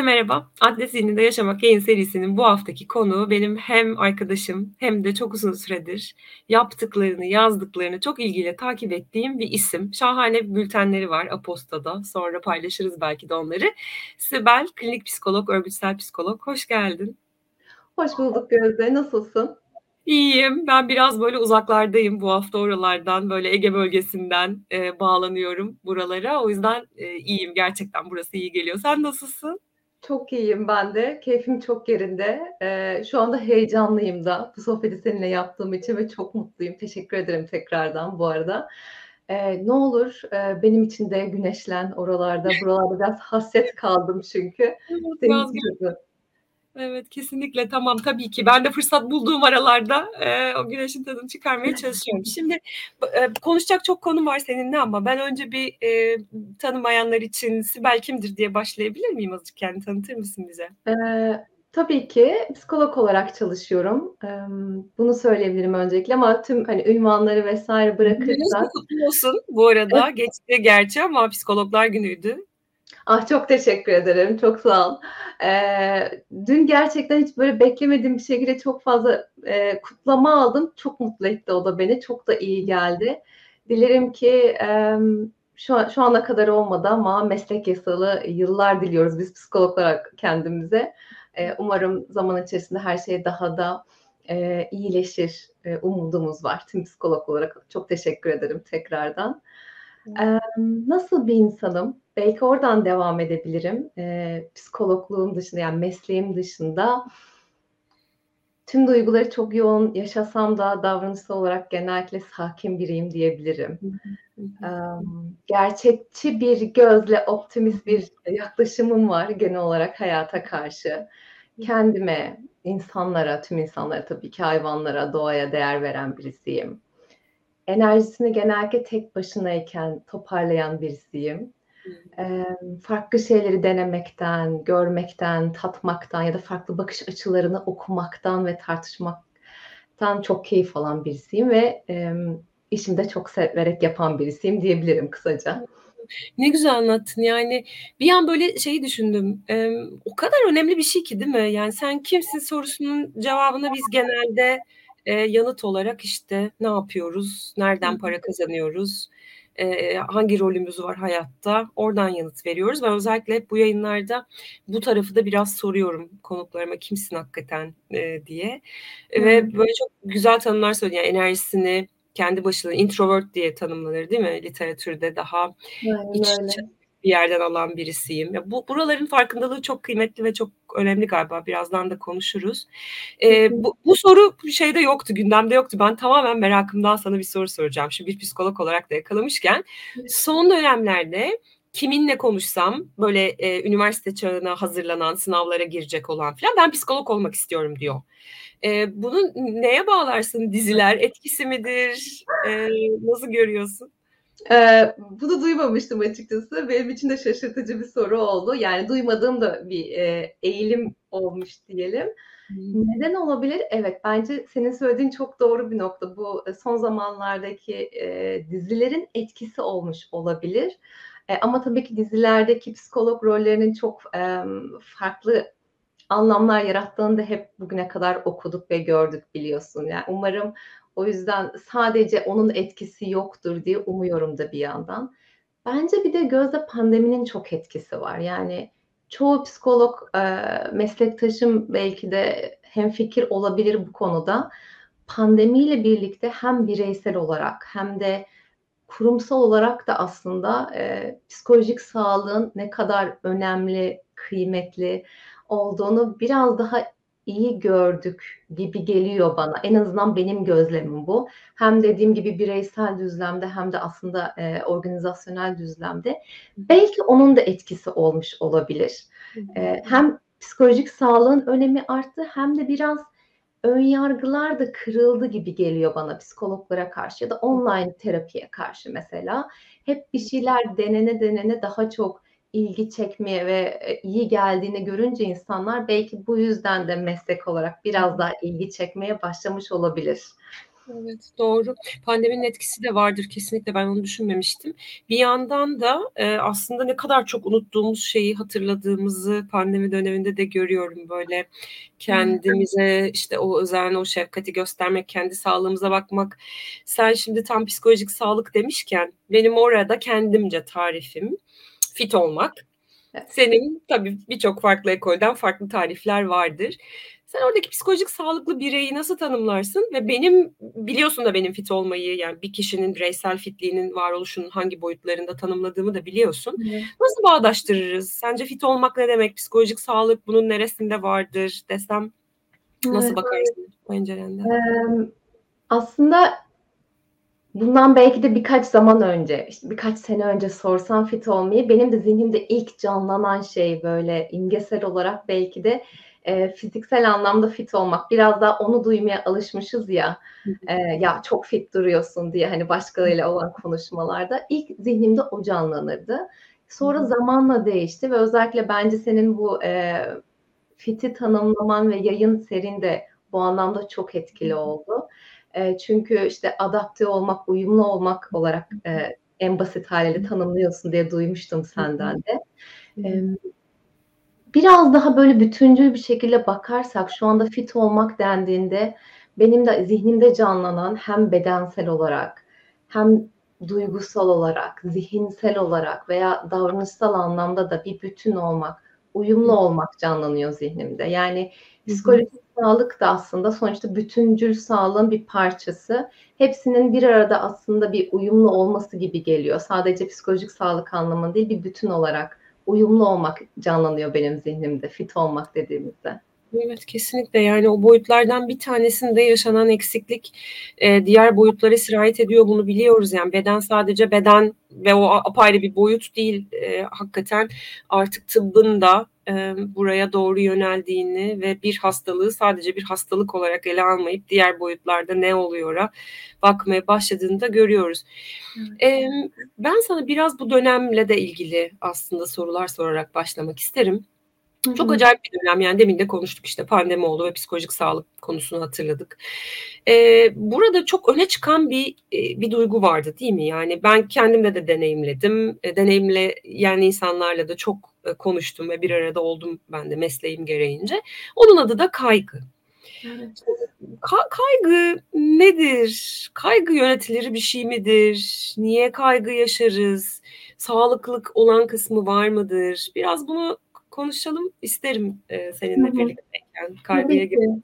Herkese merhaba. Adres Zihninde Yaşamak yayın serisinin bu haftaki konuğu benim hem arkadaşım hem de çok uzun süredir yaptıklarını, yazdıklarını çok ilgiyle takip ettiğim bir isim. Şahane bültenleri var Aposta'da. Sonra paylaşırız belki de onları. Sibel, klinik psikolog, örgütsel psikolog. Hoş geldin. Hoş bulduk Gözde. Nasılsın? İyiyim. Ben biraz böyle uzaklardayım bu hafta oralardan. Böyle Ege bölgesinden e, bağlanıyorum buralara. O yüzden e, iyiyim gerçekten. Burası iyi geliyor. Sen nasılsın? Çok iyiyim ben de. Keyfim çok yerinde. Ee, şu anda heyecanlıyım da bu sohbeti seninle yaptığım için ve çok mutluyum. Teşekkür ederim tekrardan bu arada. Ee, ne olur e, benim için de güneşlen oralarda. Buralarda biraz hasret kaldım çünkü. Evet, Evet kesinlikle tamam tabii ki. Ben de fırsat bulduğum aralarda e, o güneşin tadını çıkarmaya çalışıyorum. Şimdi e, konuşacak çok konu var seninle ama ben önce bir e, tanımayanlar için Sibel kimdir diye başlayabilir miyim azıcık kendini tanıtır mısın bize? E, tabii ki psikolog olarak çalışıyorum. E, bunu söyleyebilirim öncelikle ama tüm hani ünvanları vesaire bırakırsak. Kutlu olsun bu arada. Geçti gerçi ama psikologlar günüydü. Ah çok teşekkür ederim. Çok sağ ol. Ee, dün gerçekten hiç böyle beklemediğim bir şekilde çok fazla e, kutlama aldım. Çok mutlu etti o da beni. Çok da iyi geldi. Dilerim ki e, şu, şu ana kadar olmadı ama meslek yasalı yıllar diliyoruz biz psikologlar kendimize. E, umarım zaman içerisinde her şey daha da e, iyileşir. E, umudumuz var. Tüm psikolog olarak çok teşekkür ederim tekrardan. Nasıl bir insanım? belki oradan devam edebilirim. E, psikologluğum dışında yani mesleğim dışında tüm duyguları çok yoğun yaşasam da davranışsal olarak genellikle sakin biriyim diyebilirim. um, gerçekçi bir gözle optimist bir yaklaşımım var genel olarak hayata karşı. Kendime, insanlara, tüm insanlara tabii ki hayvanlara, doğaya değer veren birisiyim. Enerjisini genellikle tek başınayken toparlayan birisiyim. Farklı şeyleri denemekten, görmekten, tatmaktan ya da farklı bakış açılarını okumaktan ve tartışmaktan çok keyif alan birisiyim ve işimi de çok severek yapan birisiyim diyebilirim kısaca. Ne güzel anlattın. Yani bir an böyle şeyi düşündüm. E, o kadar önemli bir şey ki değil mi? Yani sen kimsin sorusunun cevabını biz genelde e, yanıt olarak işte ne yapıyoruz nereden para kazanıyoruz e, hangi rolümüz var hayatta oradan yanıt veriyoruz. Ben özellikle hep bu yayınlarda bu tarafı da biraz soruyorum konuklarıma kimsin hakikaten e, diye. Hmm. Ve böyle çok güzel tanımlar söylüyor. Yani enerjisini kendi başına introvert diye tanımlanır değil mi? Literatürde daha Aynen iç içe bir yerden alan birisiyim. Ya bu buraların farkındalığı çok kıymetli ve çok önemli galiba. Birazdan da konuşuruz. Ee, bu, bu soru şeyde yoktu, gündemde yoktu. Ben tamamen merakımdan sana bir soru soracağım. Şimdi bir psikolog olarak da yakalamışken son dönemlerde kiminle konuşsam böyle e, üniversite çağına hazırlanan sınavlara girecek olan falan ben psikolog olmak istiyorum diyor. E, bunu neye bağlarsın? Diziler etkisi midir? E, nasıl görüyorsun? Ee, bunu duymamıştım açıkçası. Benim için de şaşırtıcı bir soru oldu. Yani duymadığım da bir e, eğilim olmuş diyelim. Hmm. Neden olabilir? Evet, bence senin söylediğin çok doğru bir nokta. Bu e, son zamanlardaki e, dizilerin etkisi olmuş olabilir. E, ama tabii ki dizilerdeki psikolog rollerinin çok e, farklı anlamlar yarattığını da hep bugüne kadar okuduk ve gördük biliyorsun. Yani umarım o yüzden sadece onun etkisi yoktur diye umuyorum da bir yandan. Bence bir de gözde pandeminin çok etkisi var. Yani çoğu psikolog e, meslektaşım belki de hem fikir olabilir bu konuda. Pandemiyle birlikte hem bireysel olarak hem de kurumsal olarak da aslında e, psikolojik sağlığın ne kadar önemli, kıymetli olduğunu biraz daha iyi gördük gibi geliyor bana. En azından benim gözlemim bu. Hem dediğim gibi bireysel düzlemde hem de aslında e, organizasyonel düzlemde. Belki onun da etkisi olmuş olabilir. E, hem psikolojik sağlığın önemi arttı hem de biraz ön yargılar da kırıldı gibi geliyor bana psikologlara karşı ya da online terapiye karşı mesela. Hep bir şeyler denene denene daha çok ilgi çekmeye ve e, iyi geldiğini görünce insanlar belki bu yüzden de meslek olarak biraz daha ilgi çekmeye başlamış olabilir. Evet, doğru. Pandeminin etkisi de vardır kesinlikle, ben onu düşünmemiştim. Bir yandan da, eee, aslında ne kadar çok unuttuğumuz şeyi hatırladığımızı pandemi döneminde de görüyorum. Böyle kendimize, işte, o özen, o şefkati göstermek, kendi sağlığımıza bakmak. Sen şimdi tam psikolojik sağlık demişken benim orada kendimce tarifim fit olmak. Senin tabii birçok farklı ekolden farklı tarifler vardır. Sen oradaki psikolojik sağlıklı bireyi nasıl tanımlarsın ve benim biliyorsun da benim fit olmayı, yani bir kişinin bireysel fitliğinin varoluşunun hangi boyutlarında tanımladığımı da biliyorsun. Evet. Nasıl bağdaştırırız? Sence fit olmak ne demek? Psikolojik sağlık bunun neresinde vardır desem nasıl Evet. bakarsın pencerenden? Emm, aslında bundan belki de birkaç zaman önce, işte, birkaç sene önce sorsan fit olmayı, benim de zihnimde ilk canlanan şey, böyle, imgesel olarak belki de, eee, fiziksel anlamda fit olmak. Biraz daha onu duymaya alışmışız ya, eee, "Ya, çok fit duruyorsun." diye, hani, başkalarıyla olan konuşmalarda. İlk zihnimde o canlanırdı. Sonra zamanla değişti ve özellikle bence senin bu, eee, fit'i tanımlaman ve yayın serin de bu anlamda çok etkili oldu. Çünkü, işte, adapte olmak, uyumlu olmak olarak, eee, en basit hâliyle tanımlıyorsun diye duymuştum senden de. Emm, biraz daha böyle bütüncül bir şekilde bakarsak şu anda fit olmak dendiğinde benim de zihnimde canlanan hem bedensel olarak hem duygusal olarak, zihinsel olarak veya davranışsal anlamda da bir bütün olmak, uyumlu olmak canlanıyor zihnimde. Yani psikolojik sağlık da aslında sonuçta bütüncül sağlığın bir parçası. Hepsinin bir arada aslında bir uyumlu olması gibi geliyor. Sadece psikolojik sağlık anlamında değil, bir bütün olarak uyumlu olmak canlanıyor benim zihnimde fit olmak dediğimizde. Evet, kesinlikle. Yani o boyutlardan bir tanesinde yaşanan eksiklik, eee, diğer boyutlara sirayet ediyor. Bunu biliyoruz. Yani beden sadece beden ve o apayrı bir boyut değil. Eee, hakikaten artık tıbbın da, emm, buraya doğru yöneldiğini ve bir hastalığı sadece bir hastalık olarak ele almayıp diğer boyutlarda ne oluyor'a bakmaya başladığını da görüyoruz. Evet. Emm, ben sana biraz bu dönemle de ilgili aslında sorular sorarak başlamak isterim. Hı Çok acayip bir dönem, yani demin de konuştuk, işte, pandemi oldu ve psikolojik sağlık konusunu hatırladık. Eee, burada çok öne çıkan bir, bir duygu vardı, değil mi? Yani ben kendimde de deneyimledim. Eee, deneyimleyen insanlarla da çok, konuştum ve bir arada oldum ben de mesleğim gereğince. Onun adı da kaygı. Evet. Ka kaygı nedir? Kaygı yönetilir bir şey midir? Niye kaygı yaşarız? Sağlıklı olan kısmı var mıdır? Biraz bunu konuşalım isterim, Hı seninle hı. birlikteyken kaygıya Tabii ki.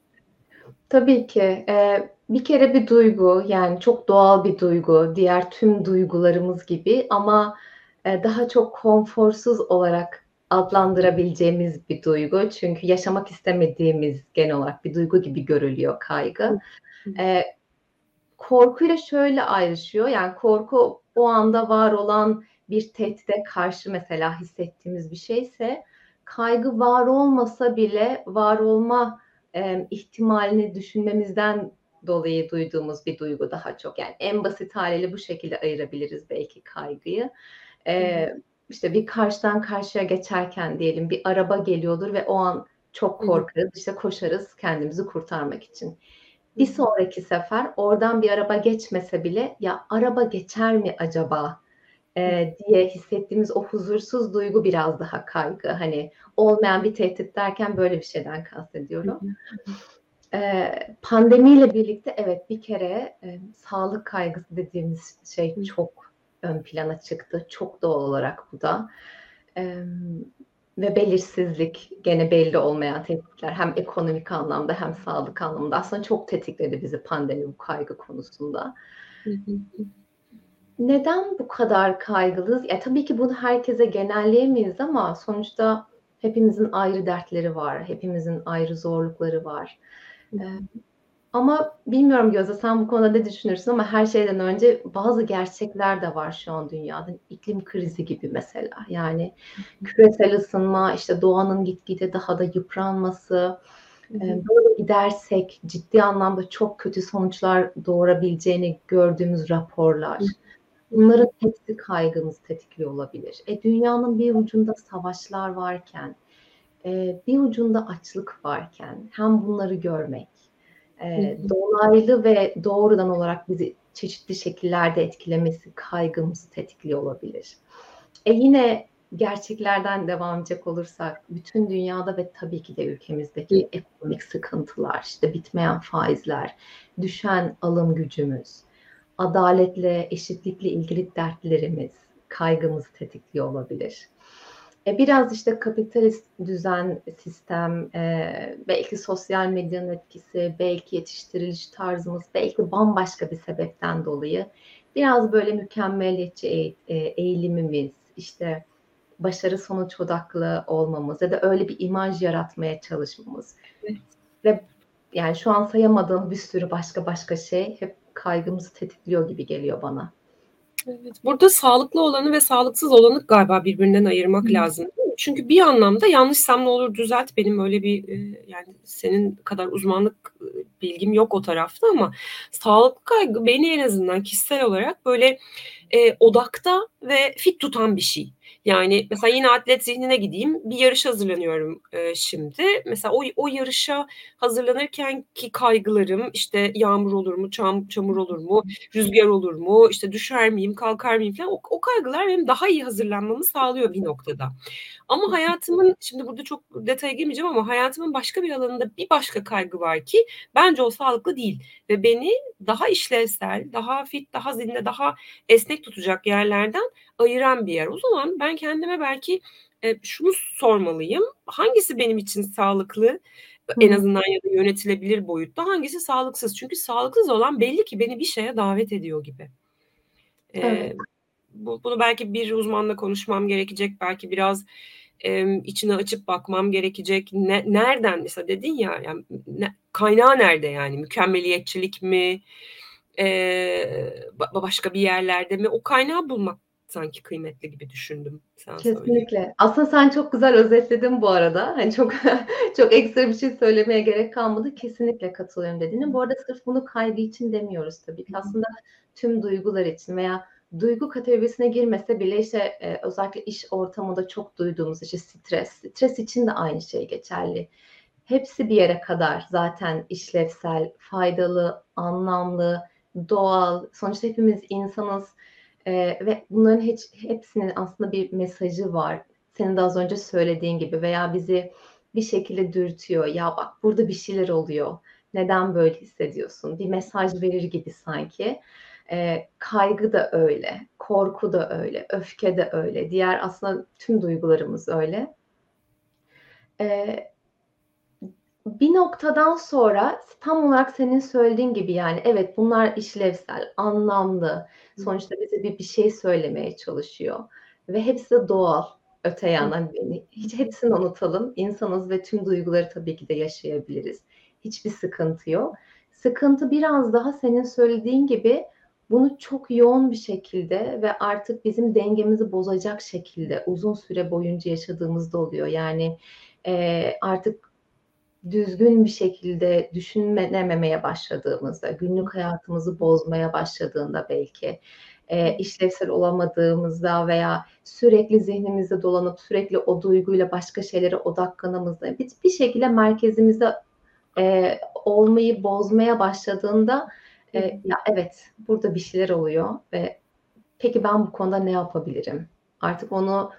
Tabii ki. Eee, bir kere bir duygu, yani çok doğal bir duygu, diğer tüm duygularımız gibi ama, eee, daha çok konforsuz olarak adlandırabileceğimiz bir duygu. Çünkü yaşamak istemediğimiz genel olarak bir duygu gibi görülüyor kaygı. Eee, korkuyla şöyle ayrışıyor, yani korku o anda var olan bir tehdide karşı mesela hissettiğimiz bir şeyse, kaygı var olmasa bile var olma, emm, ihtimalini düşünmemizden dolayı duyduğumuz bir duygu daha çok. Yani en basit hâliyle bu şekilde ayırabiliriz belki kaygıyı. Hı. İşte, bir karşıdan karşıya geçerken diyelim bir araba geliyordur ve o an çok korkarız, işte, koşarız kendimizi kurtarmak için. Bir sonraki sefer oradan bir araba geçmese bile "Ya, araba geçer mi acaba?" Eee, diye hissettiğimiz o huzursuz duygu biraz daha kaygı. Hani olmayan bir tehdit derken böyle bir şeyden kastediyorum. Eee, pandemiyle birlikte evet, bir kere, emm, sağlık kaygısı dediğimiz şey çok ön plana çıktı. Çok doğal olarak bu da. Emm, ve belirsizlik, gene belli olmayan tehditler hem ekonomik anlamda hem sağlık anlamında aslında çok tetikledi bizi pandemi bu kaygı konusunda. Hı hı. Hı. Neden bu kadar kaygılıyız? Ya, tabii ki bunu herkese genelleyemeyiz ama sonuçta hepimizin ayrı dertleri var, hepimizin ayrı zorlukları var. Hı. Ama bilmiyorum Gözde sen bu konuda ne düşünürsün ama her şeyden önce bazı gerçekler de var şu an dünyada. İklim krizi gibi mesela. Yani küresel ısınma, işte, doğanın gitgide daha da yıpranması, böyle gidersek ciddi anlamda çok kötü sonuçlar doğurabileceğini gördüğümüz raporlar. Bunların hepsi kaygımızı tetikliyor olabilir. E, dünyanın bir ucunda savaşlar varken, eee, bir ucunda açlık varken hem bunları görmek E, dolaylı ve doğrudan olarak bizi çeşitli şekillerde etkilemesi kaygımızı tetikliyor olabilir. E yine gerçeklerden devam edecek olursak bütün dünyada ve tabii ki de ülkemizdeki ekonomik sıkıntılar, işte bitmeyen faizler, düşen alım gücümüz, adaletle, eşitlikle ilgili dertlerimiz kaygımızı tetikliyor olabilir. E, biraz işte kapitalist düzen, sistem, e, belki sosyal medyanın etkisi, belki yetiştiriliş tarzımız, belki bambaşka bir sebepten dolayı biraz böyle mükemmeliyetçi e, eğilimimiz, işte başarı sonuç odaklı olmamız ya da öyle bir imaj yaratmaya çalışmamız. Evet. Ve yani şu an sayamadığım bir sürü başka başka şey hep kaygımızı tetikliyor gibi geliyor bana. Evet. Burada sağlıklı olanı ve sağlıksız olanı galiba birbirinden ayırmak Hı. lazım. Çünkü bir anlamda yanlışsam ne olur düzelt. Benim öyle bir yani senin kadar uzmanlık bilgim yok o tarafta ama sağlıklı kaygı beni en azından kişisel olarak böyle e, odakta ve fit tutan bir şey. Yani mesela yine atlet zihnine gideyim. Bir yarış hazırlanıyorum e, şimdi. Mesela o, o yarışa hazırlanırken ki kaygılarım işte yağmur olur mu, çam, çamur olur mu, rüzgar olur mu, işte düşer miyim, kalkar mıyım falan. O, o kaygılar benim daha iyi hazırlanmamı sağlıyor bir noktada. Ama hayatımın şimdi burada çok detaya girmeyeceğim ama hayatımın başka bir alanında bir başka kaygı var ki bence o sağlıklı değil ve beni daha işlevsel, daha fit, daha zinde, daha esnek tutacak yerlerden ayıran bir yer. O zaman ben kendime belki e, şunu sormalıyım. Hangisi benim için sağlıklı? En azından ya da yönetilebilir boyutta hangisi sağlıksız? Çünkü sağlıksız olan belli ki beni bir şeye davet ediyor gibi. Evet. Bu, bunu belki bir uzmanla konuşmam gerekecek. Belki biraz e, içine açıp bakmam gerekecek. Ne, nereden mesela dedin ya yani ne, kaynağı nerede yani mükemmeliyetçilik mi? E, başka bir yerlerde mi? O kaynağı bulmak sanki kıymetli gibi düşündüm. Sen Kesinlikle. Söyle. Aslında sen çok güzel özetledin bu arada. Hani çok çok ekstra bir şey söylemeye gerek kalmadı. Kesinlikle katılıyorum dediğine. Bu arada sırf bunu kaygı için demiyoruz tabii ki. Aslında tüm duygular için veya duygu kategorisine girmese bile işte e, özellikle iş ortamında çok duyduğumuz işte stres. Stres için de aynı şey geçerli. Hepsi bir yere kadar zaten işlevsel, faydalı, anlamlı, doğal. Sonuçta hepimiz insanız ee, ve bunların hiç, hepsinin aslında bir mesajı var. Senin de az önce söylediğin gibi veya bizi bir şekilde dürtüyor. Ya bak burada bir şeyler oluyor. Neden böyle hissediyorsun? Bir mesaj verir gibi sanki. Ee, kaygı da öyle, korku da öyle, öfke de öyle. Diğer aslında tüm duygularımız öyle. Ee, bir noktadan sonra tam olarak senin söylediğin gibi yani evet bunlar işlevsel, anlamlı. Sonuçta bize bir, bir şey söylemeye çalışıyor. Ve hepsi de doğal öte yandan. beni. Hiç hepsini unutalım. İnsanız ve tüm duyguları tabii ki de yaşayabiliriz. Hiçbir sıkıntı yok. Sıkıntı biraz daha senin söylediğin gibi bunu çok yoğun bir şekilde ve artık bizim dengemizi bozacak şekilde uzun süre boyunca yaşadığımızda oluyor. Yani e, artık düzgün bir şekilde düşünememeye başladığımızda, günlük hayatımızı bozmaya başladığında belki e, işlevsel olamadığımızda veya sürekli zihnimizde dolanıp sürekli o duyguyla başka şeylere odaklanamızda bir, bir şekilde merkezimizde e, olmayı bozmaya başladığında e, ya evet burada bir şeyler oluyor ve peki ben bu konuda ne yapabilirim? Artık onu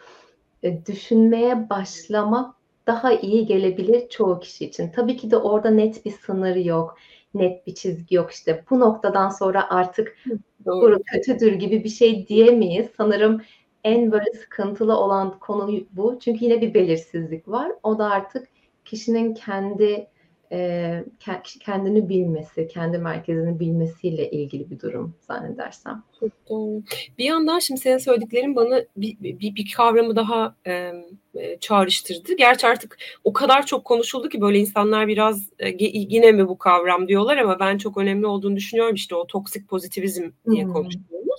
e, düşünmeye başlamak daha iyi gelebilir çoğu kişi için. Tabii ki de orada net bir sınır yok, net bir çizgi yok işte. Bu noktadan sonra artık Doğru. kötüdür gibi bir şey diyemeyiz. Sanırım en böyle sıkıntılı olan konu bu. Çünkü yine bir belirsizlik var. O da artık kişinin kendi e, kendini bilmesi, kendi merkezini bilmesiyle ilgili bir durum zannedersem. Çok doğru. Bir yandan şimdi senin söylediklerin bana bir, bir, bir kavramı daha e, çağrıştırdı. Gerçi artık o kadar çok konuşuldu ki böyle insanlar biraz e, yine mi bu kavram diyorlar ama ben çok önemli olduğunu düşünüyorum. İşte o toksik pozitivizm diye hmm. konuştuğumuz.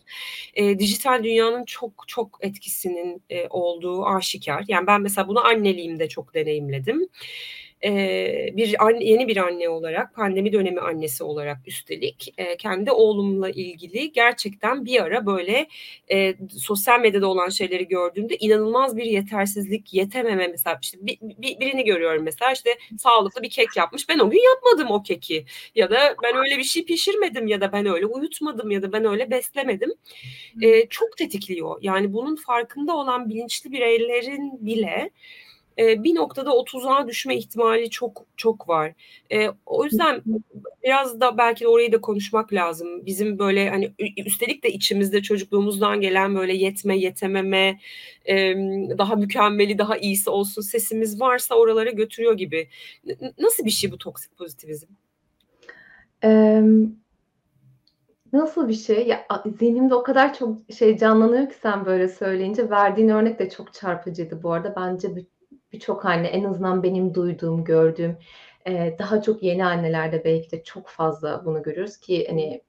E, dijital dünyanın çok çok etkisinin e, olduğu aşikar. Yani ben mesela bunu anneliğimde çok deneyimledim e, bir anne, yeni bir anne olarak, pandemi dönemi annesi olarak üstelik e, kendi oğlumla ilgili gerçekten bir ara böyle e, sosyal medyada olan şeyleri gördüğümde inanılmaz bir yetersizlik, yetememe mesela işte bir, bir, birini görüyorum mesela işte sağlıklı bir kek yapmış. Ben o gün yapmadım o keki ya da ben öyle bir şey pişirmedim ya da ben öyle uyutmadım ya da ben öyle beslemedim. E, çok tetikliyor. Yani bunun farkında olan bilinçli bireylerin bile e, bir noktada o tuzağa düşme ihtimali çok çok var. E, o yüzden biraz da belki de orayı da konuşmak lazım. Bizim böyle hani üstelik de içimizde çocukluğumuzdan gelen böyle yetme, yetememe, e, daha mükemmeli, daha iyisi olsun sesimiz varsa oralara götürüyor gibi. Nasıl bir şey bu toksik pozitivizm? Emm Nasıl bir şey? Ya, zihnimde o kadar çok şey canlanıyor ki sen böyle söyleyince. Verdiğin örnek de çok çarpıcıydı bu arada. Bence birçok anne en azından benim duyduğum, gördüğüm, eee, daha çok yeni annelerde belki de çok fazla bunu görüyoruz ki hani,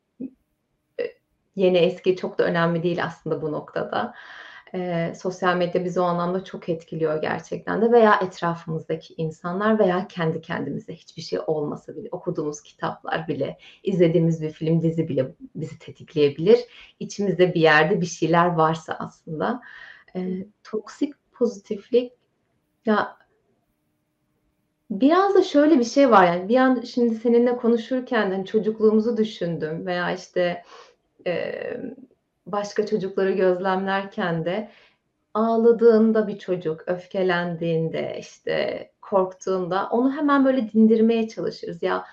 eee, yeni eski çok da önemli değil aslında bu noktada. Eee, sosyal medya bizi o anlamda çok etkiliyor gerçekten de veya etrafımızdaki insanlar veya kendi kendimize hiçbir şey olmasa bile okuduğumuz kitaplar bile, izlediğimiz bir film, dizi bile bizi tetikleyebilir. İçimizde bir yerde bir şeyler varsa aslında. Eee, toksik pozitiflik ya biraz da şöyle bir şey var yani bir an şimdi seninle konuşurken hani çocukluğumuzu düşündüm veya işte, emm, başka çocukları gözlemlerken de ağladığında bir çocuk, öfkelendiğinde, işte, korktuğunda onu hemen böyle dindirmeye çalışırız. Ya,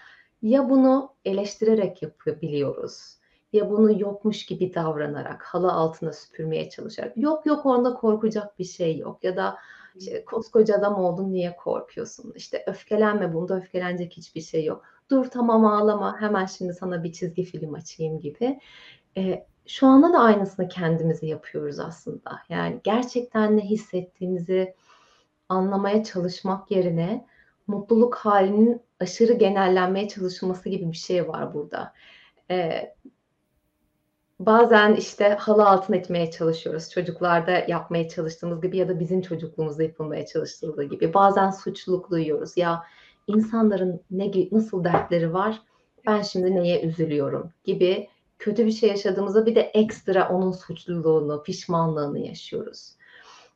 ya bunu eleştirerek yapabiliyoruz ya bunu yokmuş gibi davranarak, halı altına süpürmeye çalışarak, yok yok onda korkacak bir şey yok ya da işte, koskoca adam oldun niye korkuyorsun? İşte öfkelenme bunda öfkelenecek hiçbir şey yok. Dur tamam ağlama hemen şimdi sana bir çizgi film açayım gibi. Eee, şu anda da aynısını kendimize yapıyoruz aslında. Yani gerçekten ne hissettiğimizi anlamaya çalışmak yerine mutluluk halinin aşırı genellenmeye çalışılması gibi bir şey var burada. Eee, bazen işte halı altına etmeye çalışıyoruz. Çocuklarda yapmaya çalıştığımız gibi ya da bizim çocukluğumuzda yapılmaya çalıştırıldığı gibi. Bazen suçluluk duyuyoruz. Ya insanların ne nasıl dertleri var? Ben şimdi neye üzülüyorum gibi kötü bir şey yaşadığımızda bir de ekstra onun suçluluğunu, pişmanlığını yaşıyoruz.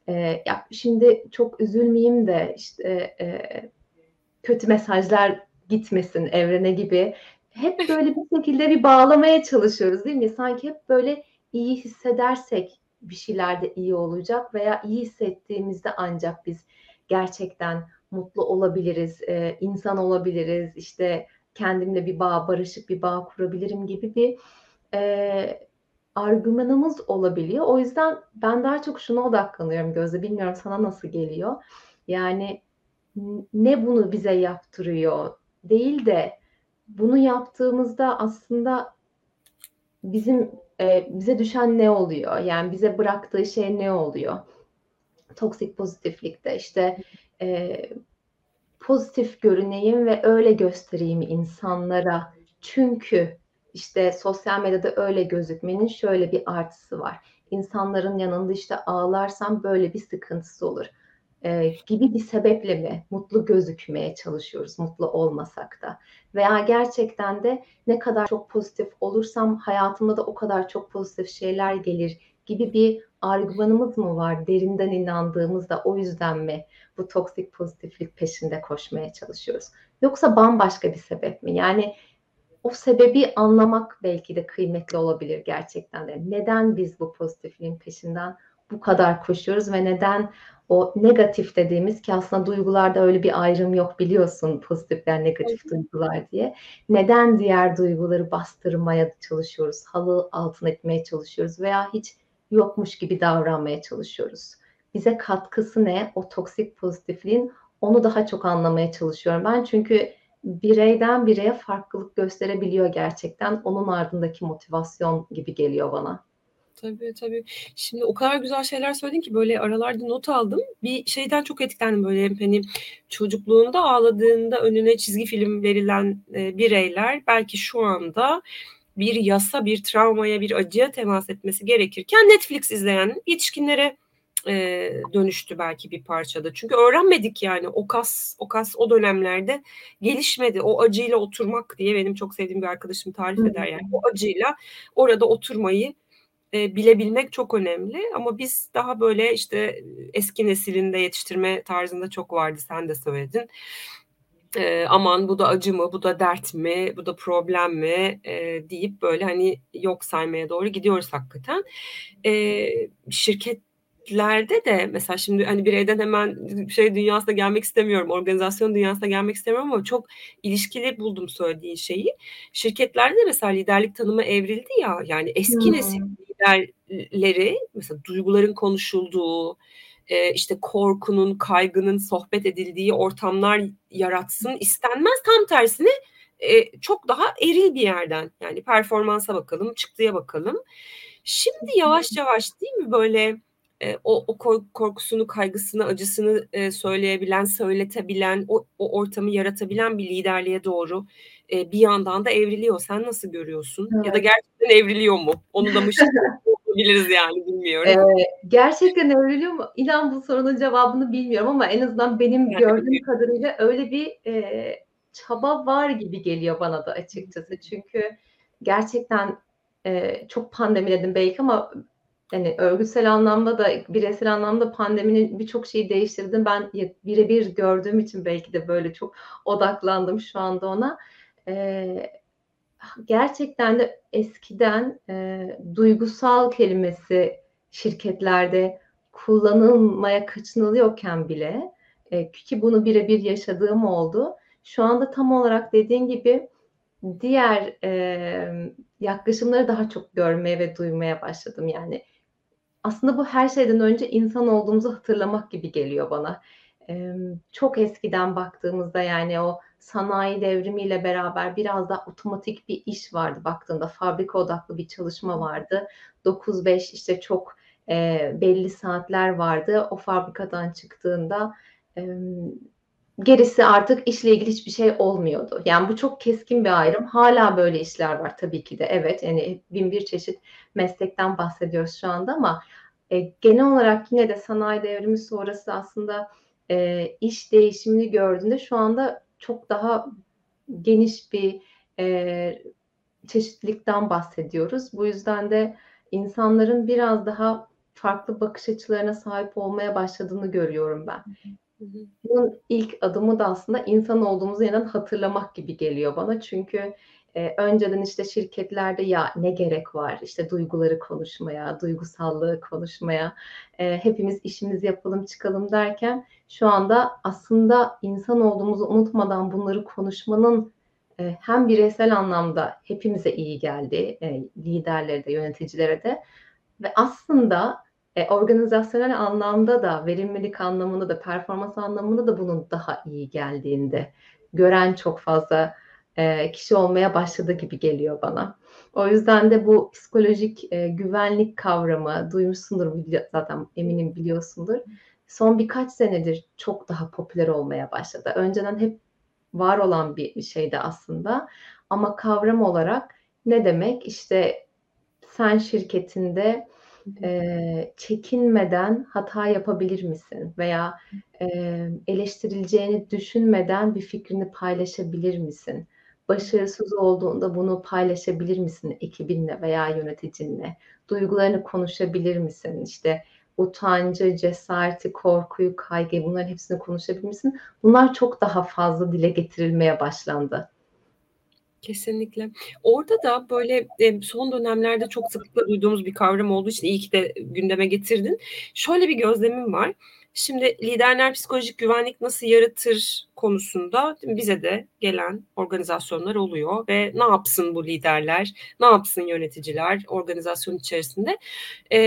Eee, ya şimdi çok üzülmeyeyim de işte, eee, kötü mesajlar gitmesin evrene gibi hep böyle bir şekilde bir bağlamaya çalışıyoruz değil mi? Sanki hep böyle iyi hissedersek bir şeyler de iyi olacak veya iyi hissettiğimizde ancak biz gerçekten mutlu olabiliriz, eee, insan olabiliriz, işte kendimle bir bağ, barışık bir bağ kurabilirim gibi bir eee, argümanımız olabiliyor. O yüzden ben daha çok şuna odaklanıyorum Gözde, bilmiyorum sana nasıl geliyor? Yani ne bunu bize yaptırıyor değil de bunu yaptığımızda aslında bizim e, bize düşen ne oluyor? Yani bize bıraktığı şey ne oluyor? Toksik pozitiflikte işte e, pozitif görüneyim ve öyle göstereyim insanlara. Çünkü işte sosyal medyada öyle gözükmenin şöyle bir artısı var. İnsanların yanında işte ağlarsam böyle bir sıkıntısı olur e, gibi bir sebeple mi mutlu gözükmeye çalışıyoruz mutlu olmasak da? Veya gerçekten de ne kadar çok pozitif olursam hayatımda da o kadar çok pozitif şeyler gelir gibi bir argümanımız mı var? Derinden inandığımızda o yüzden mi bu toksik pozitiflik peşinde koşmaya çalışıyoruz? Yoksa bambaşka bir sebep mi? Yani o sebebi anlamak belki de kıymetli olabilir gerçekten de. Neden biz bu pozitifliğin peşinden bu kadar koşuyoruz ve neden o negatif dediğimiz ki aslında duygularda öyle bir ayrım yok biliyorsun pozitif ve negatif duygular diye. Neden diğer duyguları bastırmaya çalışıyoruz, halı altına etmeye çalışıyoruz veya hiç yokmuş gibi davranmaya çalışıyoruz. Bize katkısı ne? O toksik pozitifliğin onu daha çok anlamaya çalışıyorum ben. Çünkü bireyden bireye farklılık gösterebiliyor gerçekten. Onun ardındaki motivasyon gibi geliyor bana. Tabii, tabii. Şimdi o kadar güzel şeyler söyledin ki böyle aralarda not aldım. Bir şeyden çok etkilendim böyle hani çocukluğunda ağladığında önüne çizgi film verilen e, bireyler belki şu anda bir yasa, bir travmaya, bir acıya temas etmesi gerekirken Netflix izleyen yetişkinlere e, dönüştü belki bir parçada. Çünkü öğrenmedik yani o kas o kas o dönemlerde gelişmedi. O acıyla oturmak diye benim çok sevdiğim bir arkadaşım tarif eder yani. O acıyla orada oturmayı e, bilebilmek çok önemli ama biz daha böyle işte eski nesilinde yetiştirme tarzında çok vardı sen de söyledin. E, aman bu da acı mı, bu da dert mi, bu da problem mi e, deyip böyle hani yok saymaya doğru gidiyoruz hakikaten. E, şirket lerde de mesela şimdi hani bireyden hemen şey dünyasına gelmek istemiyorum, organizasyon dünyasına gelmek istemiyorum ama çok ilişkili buldum söylediğin şeyi. Şirketlerde de mesela liderlik tanımı evrildi ya yani eski hmm. nesil liderleri mesela duyguların konuşulduğu, işte korkunun, kaygının sohbet edildiği ortamlar yaratsın istenmez. Tam tersine çok daha eril bir yerden yani performansa bakalım, çıktıya bakalım. Şimdi yavaş yavaş değil mi böyle e, o, o korkusunu, kaygısını, acısını e, söyleyebilen, söyletebilen, o, o ortamı yaratabilen bir liderliğe doğru e, bir yandan da evriliyor. Sen nasıl görüyorsun? Evet. Ya da gerçekten evriliyor mu? Onu da mı biliriz yani bilmiyorum. Ee, gerçekten evriliyor mu? İnan bu sorunun cevabını bilmiyorum ama en azından benim yani, gördüğüm kadarıyla öyle bir e, çaba var gibi geliyor bana da açıkçası. Çünkü gerçekten e, çok pandemiledim belki ama yani örgütsel anlamda da bireysel anlamda pandeminin birçok şeyi değiştirdi. Ben birebir gördüğüm için belki de böyle çok odaklandım şu anda ona. Ee, gerçekten de eskiden e, duygusal kelimesi şirketlerde kullanılmaya kaçınılıyorken bile e, ki bunu birebir yaşadığım oldu. Şu anda tam olarak dediğin gibi diğer e, yaklaşımları daha çok görmeye ve duymaya başladım. Yani aslında bu her şeyden önce insan olduğumuzu hatırlamak gibi geliyor bana. Ee, çok eskiden baktığımızda yani o sanayi devrimiyle beraber biraz da otomatik bir iş vardı baktığında fabrika odaklı bir çalışma vardı. 9-5 işte çok e, belli saatler vardı. O fabrikadan çıktığında e, gerisi artık işle ilgili hiçbir şey olmuyordu. Yani bu çok keskin bir ayrım. Hala böyle işler var tabii ki de. Evet yani bin bir çeşit meslekten bahsediyoruz şu anda ama e, genel olarak yine de sanayi devrimi sonrası aslında e, iş değişimini gördüğünde şu anda çok daha geniş bir e, çeşitlilikten bahsediyoruz. Bu yüzden de insanların biraz daha farklı bakış açılarına sahip olmaya başladığını görüyorum ben. Bunun ilk adımı da aslında insan olduğumuzu yeniden hatırlamak gibi geliyor bana. Çünkü e, önceden işte şirketlerde ya ne gerek var? İşte duyguları konuşmaya, duygusallığı konuşmaya, e, hepimiz işimizi yapalım çıkalım derken şu anda aslında insan olduğumuzu unutmadan bunları konuşmanın e, hem bireysel anlamda hepimize iyi geldi, e, liderlere de yöneticilere de ve aslında e, organizasyonel anlamda da verimlilik anlamında da performans anlamında da bunun daha iyi geldiğinde gören çok fazla e, kişi olmaya başladı gibi geliyor bana. O yüzden de bu psikolojik e, güvenlik kavramı duymuşsundur zaten eminim biliyorsundur. Son birkaç senedir çok daha popüler olmaya başladı. Önceden hep var olan bir şeydi aslında ama kavram olarak ne demek? İşte sen şirketinde e, çekinmeden hata yapabilir misin? Veya e, eleştirileceğini düşünmeden bir fikrini paylaşabilir misin? Başarısız olduğunda bunu paylaşabilir misin ekibinle veya yöneticinle? Duygularını konuşabilir misin? İşte utancı, cesareti, korkuyu, kaygıyı bunların hepsini konuşabilir misin? Bunlar çok daha fazla dile getirilmeye başlandı. Kesinlikle. Orada da böyle son dönemlerde çok sıklıkla duyduğumuz bir kavram olduğu için iyi ki de gündeme getirdin. Şöyle bir gözlemim var. Şimdi liderler psikolojik güvenlik nasıl yaratır konusunda bize de gelen organizasyonlar oluyor ve ne yapsın bu liderler, ne yapsın yöneticiler organizasyon içerisinde? Ee,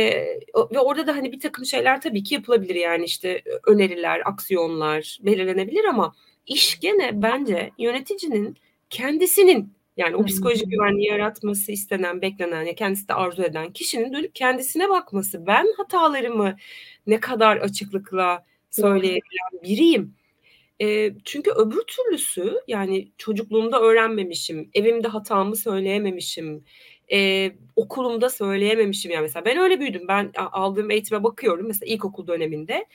ve orada da hani bir takım şeyler tabii ki yapılabilir yani işte öneriler, aksiyonlar belirlenebilir ama iş gene bence yöneticinin kendisinin yani o psikolojik güvenliği yaratması istenen, beklenen, ya kendisi de arzu eden kişinin dönüp kendisine bakması. Ben hatalarımı ne kadar açıklıkla söyleyebilen biriyim. E, çünkü öbür türlüsü yani çocukluğumda öğrenmemişim, evimde hatamı söyleyememişim, e, okulumda söyleyememişim. Yani mesela ben öyle büyüdüm. Ben aldığım eğitime bakıyorum. Mesela ilkokul döneminde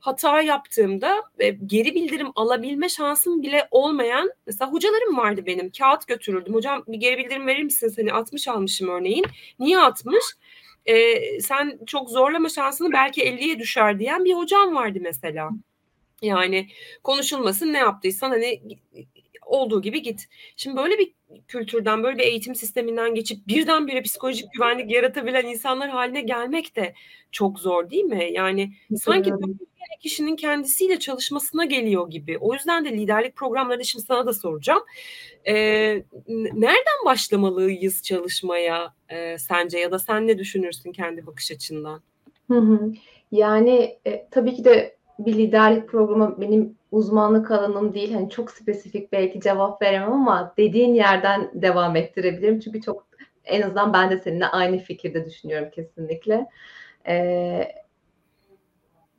hata yaptığımda e, geri bildirim alabilme şansım bile olmayan mesela hocalarım vardı benim. Kağıt götürürdüm. Hocam bir geri bildirim verir misin seni 60 almışım örneğin. Niye 60 e, sen çok zorlama şansını belki 50'ye düşer. diyen bir hocam vardı mesela. Yani konuşulmasın ne yaptıysan hani olduğu gibi git. Şimdi böyle bir kültürden, böyle bir eğitim sisteminden geçip birdenbire psikolojik güvenlik yaratabilen insanlar haline gelmek de çok zor değil mi? Yani sanki böyle kişinin kendisiyle çalışmasına geliyor gibi. O yüzden de liderlik programları şimdi sana da soracağım. Ee, nereden başlamalıyız çalışmaya e, sence ya da sen ne düşünürsün kendi bakış açından? Hı hı. Yani e, tabii ki de bir liderlik programı benim uzmanlık alanım değil. Hani çok spesifik belki cevap veremem ama dediğin yerden devam ettirebilirim. Çünkü çok en azından ben de seninle aynı fikirde düşünüyorum kesinlikle. Ee,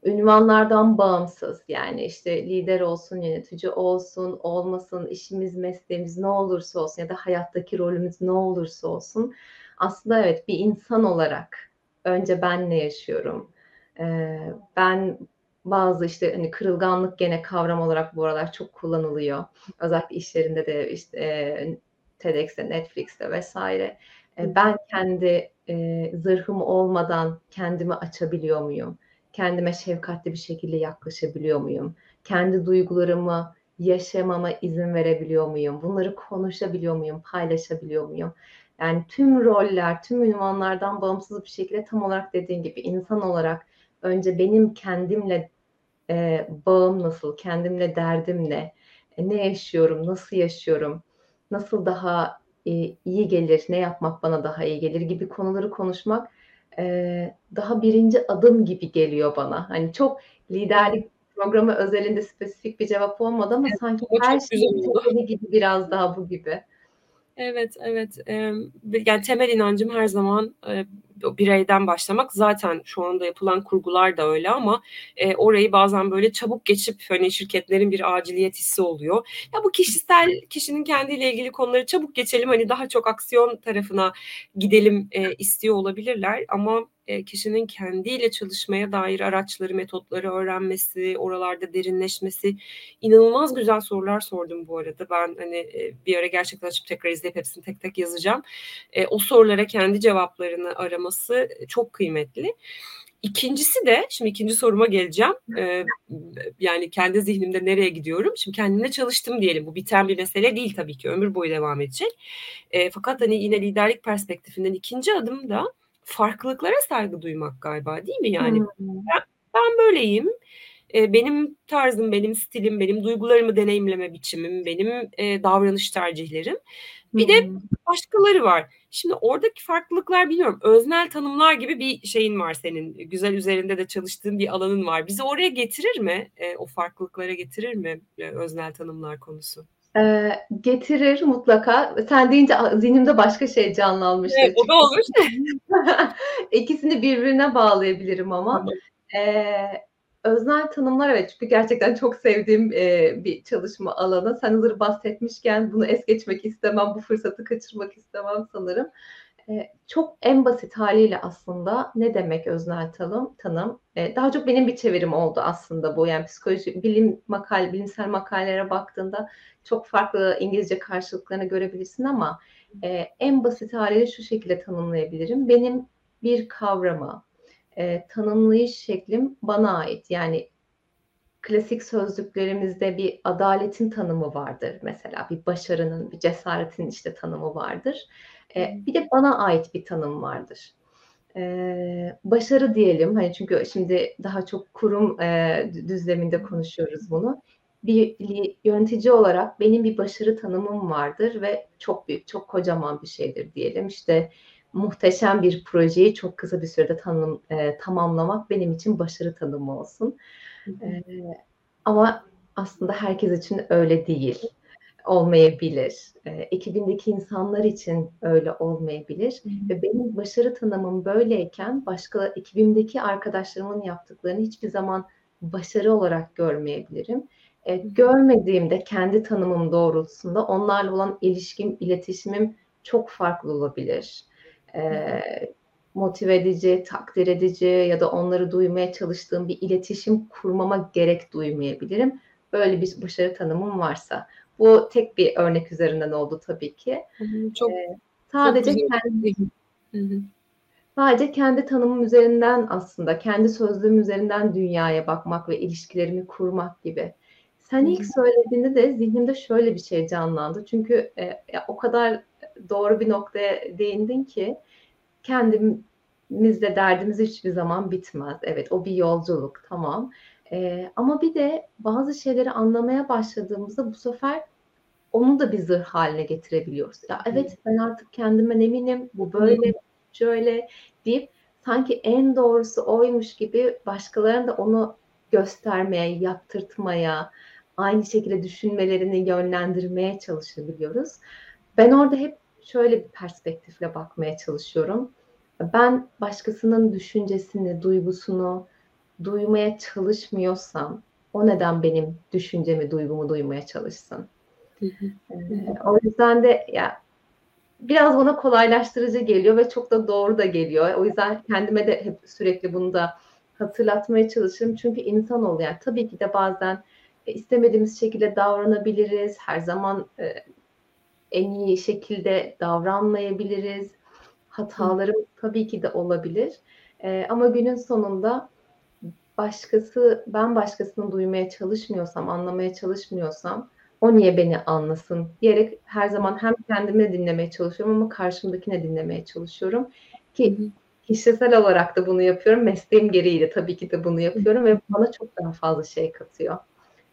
ünvanlardan bağımsız yani işte lider olsun, yönetici olsun, olmasın, işimiz, mesleğimiz ne olursa olsun ya da hayattaki rolümüz ne olursa olsun aslında evet bir insan olarak önce ben ne yaşıyorum? Ee, ben bazı işte hani kırılganlık gene kavram olarak bu aralar çok kullanılıyor. Özellikle işlerinde de işte e, TEDx'te, Netflix'te vesaire. E, ben kendi e, zırhım olmadan kendimi açabiliyor muyum? Kendime şefkatli bir şekilde yaklaşabiliyor muyum? Kendi duygularımı yaşamama izin verebiliyor muyum? Bunları konuşabiliyor muyum? Paylaşabiliyor muyum? Yani tüm roller, tüm ünvanlardan bağımsız bir şekilde tam olarak dediğin gibi insan olarak önce benim kendimle e, bağım nasıl, kendimle derdim ne, e, ne yaşıyorum, nasıl yaşıyorum, nasıl daha e, iyi gelir, ne yapmak bana daha iyi gelir? Gibi konuları konuşmak e, daha birinci adım gibi geliyor bana. Hani çok liderlik programı özelinde spesifik bir cevap olmadı ama evet, sanki her şey gibi biraz daha bu gibi. Evet, evet. Yani temel inancım her zaman e, bireyden başlamak. Zaten şu anda yapılan kurgular da öyle ama e, orayı bazen böyle çabuk geçip hani şirketlerin bir aciliyet hissi oluyor. Ya bu kişisel kişinin kendiyle ilgili konuları çabuk geçelim hani daha çok aksiyon tarafına gidelim e, istiyor olabilirler ama e, kişinin kendiyle çalışmaya dair araçları, metotları öğrenmesi, oralarda derinleşmesi inanılmaz güzel sorular sordum bu arada. Ben hani e, bir ara gerçekten açıp tekrar izleyip hepsini tek tek yazacağım. E, o sorulara kendi cevaplarını araması çok kıymetli. İkincisi de şimdi ikinci soruma geleceğim. Yani kendi zihnimde nereye gidiyorum? Şimdi kendimle çalıştım diyelim. Bu biten bir mesele değil tabii ki. Ömür boyu devam edecek. Fakat hani yine liderlik perspektifinden ikinci adım da farklılıklara saygı duymak galiba değil mi? Yani hmm. ben, ben böyleyim. E, benim tarzım, benim stilim, benim duygularımı deneyimleme biçimim, benim e, davranış tercihlerim. Bir hmm. de başkaları var. Şimdi oradaki farklılıklar biliyorum. Öznel tanımlar gibi bir şeyin var senin. Güzel üzerinde de çalıştığın bir alanın var. Bizi oraya getirir mi? E, o farklılıklara getirir mi e, öznel tanımlar konusu? E, getirir mutlaka. Sen deyince zihnimde başka şey canlanmıştı. Evet, o da olur. İkisini birbirine bağlayabilirim ama. E, öznel tanımlar evet çünkü gerçekten çok sevdiğim e, bir çalışma alanı. Sen hazır bahsetmişken bunu es geçmek istemem, bu fırsatı kaçırmak istemem sanırım. E, çok en basit haliyle aslında ne demek öznel tanım? Tanım. E, daha çok benim bir çevirim oldu aslında bu. Yani psikoloji bilim makale, bilimsel makalelere baktığında çok farklı İngilizce karşılıklarını görebilirsin ama e, en basit haliyle şu şekilde tanımlayabilirim. Benim bir kavramı, e, tanımlayış şeklim bana ait. Yani klasik sözlüklerimizde bir adaletin tanımı vardır mesela. Bir başarının, bir cesaretin işte tanımı vardır. E, bir de bana ait bir tanım vardır. E, başarı diyelim hani çünkü şimdi daha çok kurum e, düzleminde konuşuyoruz bunu bir yönetici olarak benim bir başarı tanımım vardır ve çok büyük, çok kocaman bir şeydir diyelim. İşte muhteşem bir projeyi çok kısa bir sürede tanım, e, tamamlamak benim için başarı tanımı olsun. E, ama aslında herkes için öyle değil. Olmayabilir. E, ekibindeki insanlar için öyle olmayabilir. Hı. Ve benim başarı tanımım böyleyken başka ekibimdeki arkadaşlarımın yaptıklarını hiçbir zaman başarı olarak görmeyebilirim e, görmediğimde kendi tanımım doğrultusunda onlarla olan ilişkim, iletişimim çok farklı olabilir. e, motive edici, takdir edici ya da onları duymaya çalıştığım bir iletişim kurmama gerek duymayabilirim. Böyle bir başarı tanımım varsa. Bu tek bir örnek üzerinden oldu tabii ki. Çok, ee, sadece çok kendi sadece kendi tanımım üzerinden aslında kendi sözlüğüm üzerinden dünyaya bakmak ve ilişkilerimi kurmak gibi. Sen ilk söylediğinde de zihnimde şöyle bir şey canlandı. Çünkü e, o kadar doğru bir noktaya değindin ki kendimizle derdimiz hiçbir zaman bitmez. Evet o bir yolculuk tamam. Ee, ama bir de bazı şeyleri anlamaya başladığımızda bu sefer onu da bir zırh haline getirebiliyoruz. Ya evet ben artık kendimden eminim bu böyle şöyle deyip sanki en doğrusu oymuş gibi başkalarına da onu göstermeye, yaptırtmaya, aynı şekilde düşünmelerini yönlendirmeye çalışabiliyoruz. Ben orada hep şöyle bir perspektifle bakmaya çalışıyorum. Ben başkasının düşüncesini, duygusunu duymaya çalışmıyorsam o neden benim düşüncemi, duygumu duymaya çalışsın? Ee, o yüzden de ya biraz bana kolaylaştırıcı geliyor ve çok da doğru da geliyor. O yüzden kendime de hep sürekli bunu da hatırlatmaya çalışırım. Çünkü insan oluyor. Yani tabii ki de bazen e, istemediğimiz şekilde davranabiliriz. Her zaman e, en iyi şekilde davranmayabiliriz. Hatalarım tabii ki de olabilir. E, ama günün sonunda başkası ben başkasını duymaya çalışmıyorsam, anlamaya çalışmıyorsam o niye beni anlasın diyerek her zaman hem kendimi dinlemeye çalışıyorum ama karşımdakine dinlemeye çalışıyorum ki kişisel olarak da bunu yapıyorum. Mesleğim gereği de tabii ki de bunu yapıyorum ve bana çok daha fazla şey katıyor.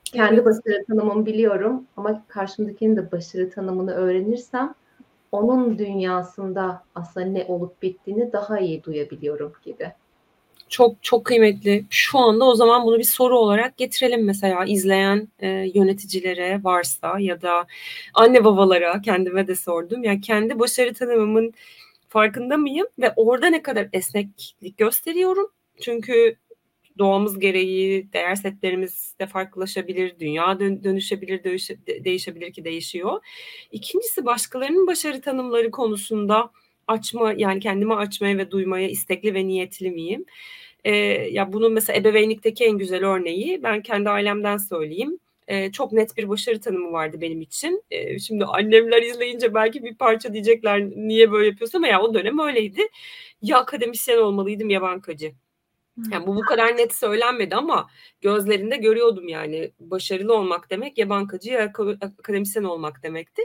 Kendi evet. başarı tanımımı biliyorum ama karşımdakinin de başarı tanımını öğrenirsem onun dünyasında aslında ne olup bittiğini daha iyi duyabiliyorum gibi. Çok çok kıymetli. Şu anda o zaman bunu bir soru olarak getirelim mesela izleyen e, yöneticilere varsa ya da anne babalara kendime de sordum. Yani kendi başarı tanımımın farkında mıyım ve orada ne kadar esneklik gösteriyorum? Çünkü doğamız gereği değer setlerimiz de farklılaşabilir, dünya dönüşebilir, değişebilir ki değişiyor. İkincisi başkalarının başarı tanımları konusunda açma yani kendimi açmaya ve duymaya istekli ve niyetli miyim? Ee, ya bunun mesela ebeveynlikteki en güzel örneği ben kendi ailemden söyleyeyim. Ee, çok net bir başarı tanımı vardı benim için. Ee, şimdi annemler izleyince belki bir parça diyecekler niye böyle yapıyorsun ama ya o dönem öyleydi. Ya akademisyen olmalıydım ya bankacı. Yani bu bu kadar net söylenmedi ama gözlerinde görüyordum yani başarılı olmak demek ya bankacı ya akademisyen olmak demekti.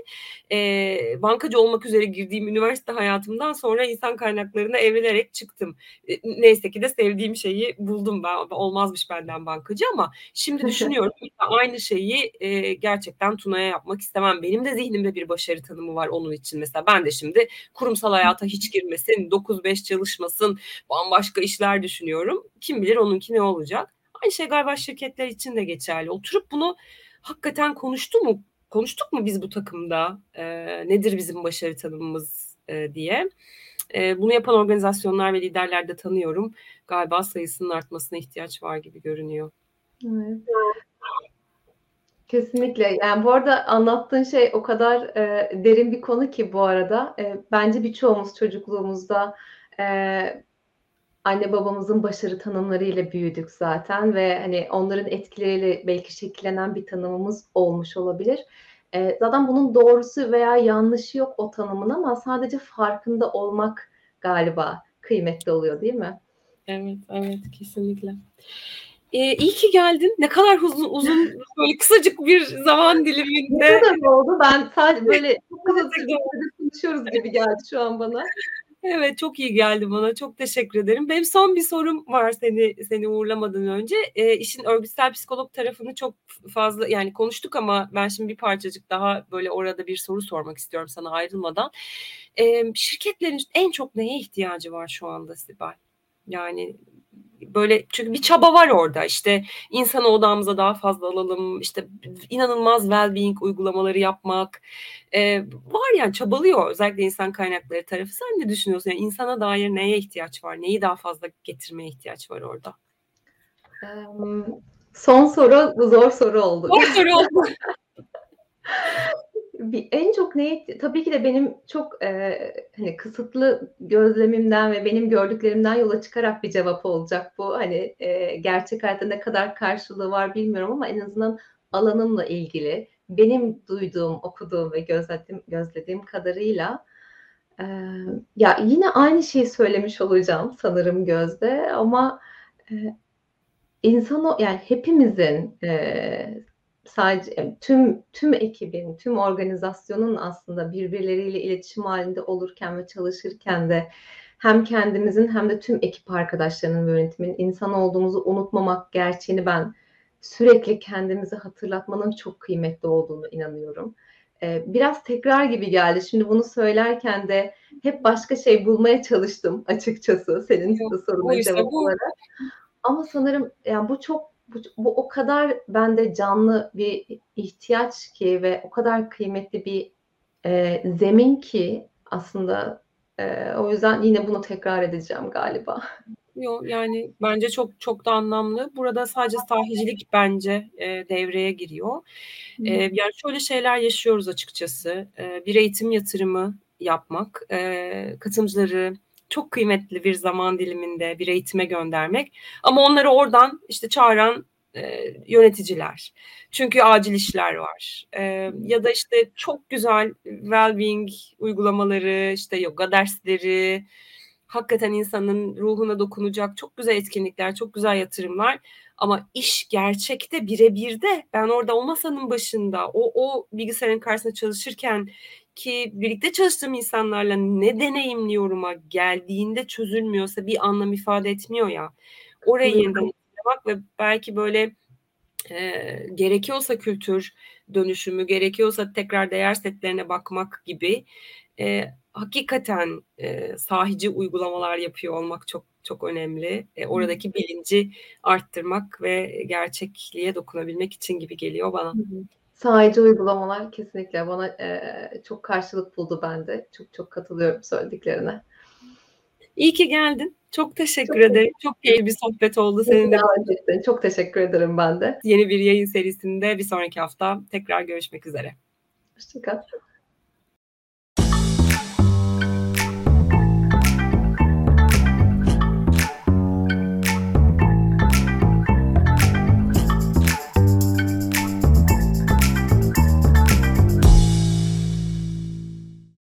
E, bankacı olmak üzere girdiğim üniversite hayatımdan sonra insan kaynaklarına evlenerek çıktım. E, neyse ki de sevdiğim şeyi buldum ben olmazmış benden bankacı ama şimdi düşünüyorum aynı şeyi e, gerçekten Tuna'ya yapmak istemem. Benim de zihnimde bir başarı tanımı var onun için mesela ben de şimdi kurumsal hayata hiç girmesin 9-5 çalışmasın bambaşka işler düşünüyorum. Kim bilir onunki ne olacak? Aynı şey galiba şirketler için de geçerli. Oturup bunu hakikaten konuştu mu? Konuştuk mu biz bu takımda? E, nedir bizim başarı tanımımız e, diye. E, bunu yapan organizasyonlar ve liderler de tanıyorum. Galiba sayısının artmasına ihtiyaç var gibi görünüyor. Evet. Kesinlikle. Yani bu arada anlattığın şey o kadar e, derin bir konu ki bu arada. E, bence birçoğumuz çocukluğumuzda e, anne babamızın başarı tanımlarıyla büyüdük zaten ve hani onların etkileriyle belki şekillenen bir tanımımız olmuş olabilir. E, zaten bunun doğrusu veya yanlışı yok o tanımın ama sadece farkında olmak galiba kıymetli oluyor değil mi? Evet, evet kesinlikle. Ee, iyi ki geldin. Ne kadar uzun, uzun böyle kısacık bir zaman diliminde. Ne kadar oldu? Ben sadece böyle çok kısa konuşuyoruz gibi geldi şu an bana. Evet çok iyi geldi bana. Çok teşekkür ederim. Benim son bir sorum var seni seni uğurlamadan önce. E, işin örgütsel psikolog tarafını çok fazla yani konuştuk ama ben şimdi bir parçacık daha böyle orada bir soru sormak istiyorum sana ayrılmadan. E, şirketlerin en çok neye ihtiyacı var şu anda Sibel? Yani böyle çünkü bir çaba var orada. İşte insanı odamıza daha fazla alalım işte inanılmaz well-being uygulamaları yapmak. E, var yani çabalıyor özellikle insan kaynakları tarafı. Sen ne düşünüyorsun? Yani insana dair neye ihtiyaç var? Neyi daha fazla getirmeye ihtiyaç var orada? Son soru zor soru oldu. Zor soru oldu bir en çok neyi tabii ki de benim çok, eee, hani, kısıtlı gözlemimden ve benim gördüklerimden yola çıkarak bir cevap olacak bu. Hani, eee, gerçek hayatta ne kadar karşılığı var bilmiyorum ama en azından alanımla ilgili benim duyduğum, okuduğum ve gözlediğim gözlediğim kadarıyla, eee, ya, yine aynı şeyi söylemiş olacağım sanırım Gözde ama, eee, insan o yani hepimizin, eee, sadece tüm tüm ekibin, tüm organizasyonun aslında birbirleriyle iletişim hâlinde olurken ve çalışırken de hem kendimizin hem de tüm ekip arkadaşlarının ve yönetimin insan olduğumuzu unutmamak gerçeğini ben sürekli kendimize hatırlatmanın çok kıymetli olduğunu inanıyorum. Eee, biraz tekrar gibi geldi. Şimdi bunu söylerken de hep başka şey bulmaya çalıştım açıkçası senin Yok, bu soruna cevap olarak. Ama sanırım, yani, bu çok bu bu o kadar bende canlı bir ihtiyaç ki ve o kadar kıymetli bir, eee, zemin ki aslında, eee, o yüzden yine bunu tekrar edeceğim galiba. Yo, yani, bence çok çok da anlamlı. Burada sadece sahicilik bence, eee, devreye giriyor. Eee, yani, şöyle şeyler yaşıyoruz açıkçası. Eee, bir eğitim yatırımı yapmak, eee, katılımcıları çok kıymetli bir zaman diliminde bir eğitime göndermek ama onları oradan, işte, çağıran, eee, yöneticiler. Çünkü acil işler var. Eee, ya da, işte, çok güzel well-being uygulamaları, işte, yoga dersleri, hakikaten insanın ruhuna dokunacak çok güzel etkinlikler, çok güzel yatırımlar ama iş gerçekte bire birde. Ben orada o masanın başında, o o bilgisayarın karşısında çalışırkenki birlikte çalıştığım insanlarla ne deneyimliyorum'a geldiğinde çözülmüyorsa bir anlam ifade etmiyor ya. Orayı yeniden hatırlamak ve belki, böyle, eee, gerekiyorsa kültür dönüşümü, gerekiyorsa tekrar değer setlerine bakmak gibi, eee, hakikaten, eee, sahici uygulamalar yapıyor olmak çok çok önemli. Hı. oradaki bilinci arttırmak ve gerçekliğe dokunabilmek için gibi geliyor bana. Hı hı. Sahici uygulamalar kesinlikle bana, eee, çok karşılık buldu bende. Çok çok katılıyorum söylediklerine. İyi ki geldin. Çok teşekkür Çok teşekkür ederim. Çok keyifli bir sohbet oldu davet ettin. Çok teşekkür ederim ben de. Yeni bir yayın serisinde bir sonraki hafta tekrar görüşmek üzere. Hoşça kal.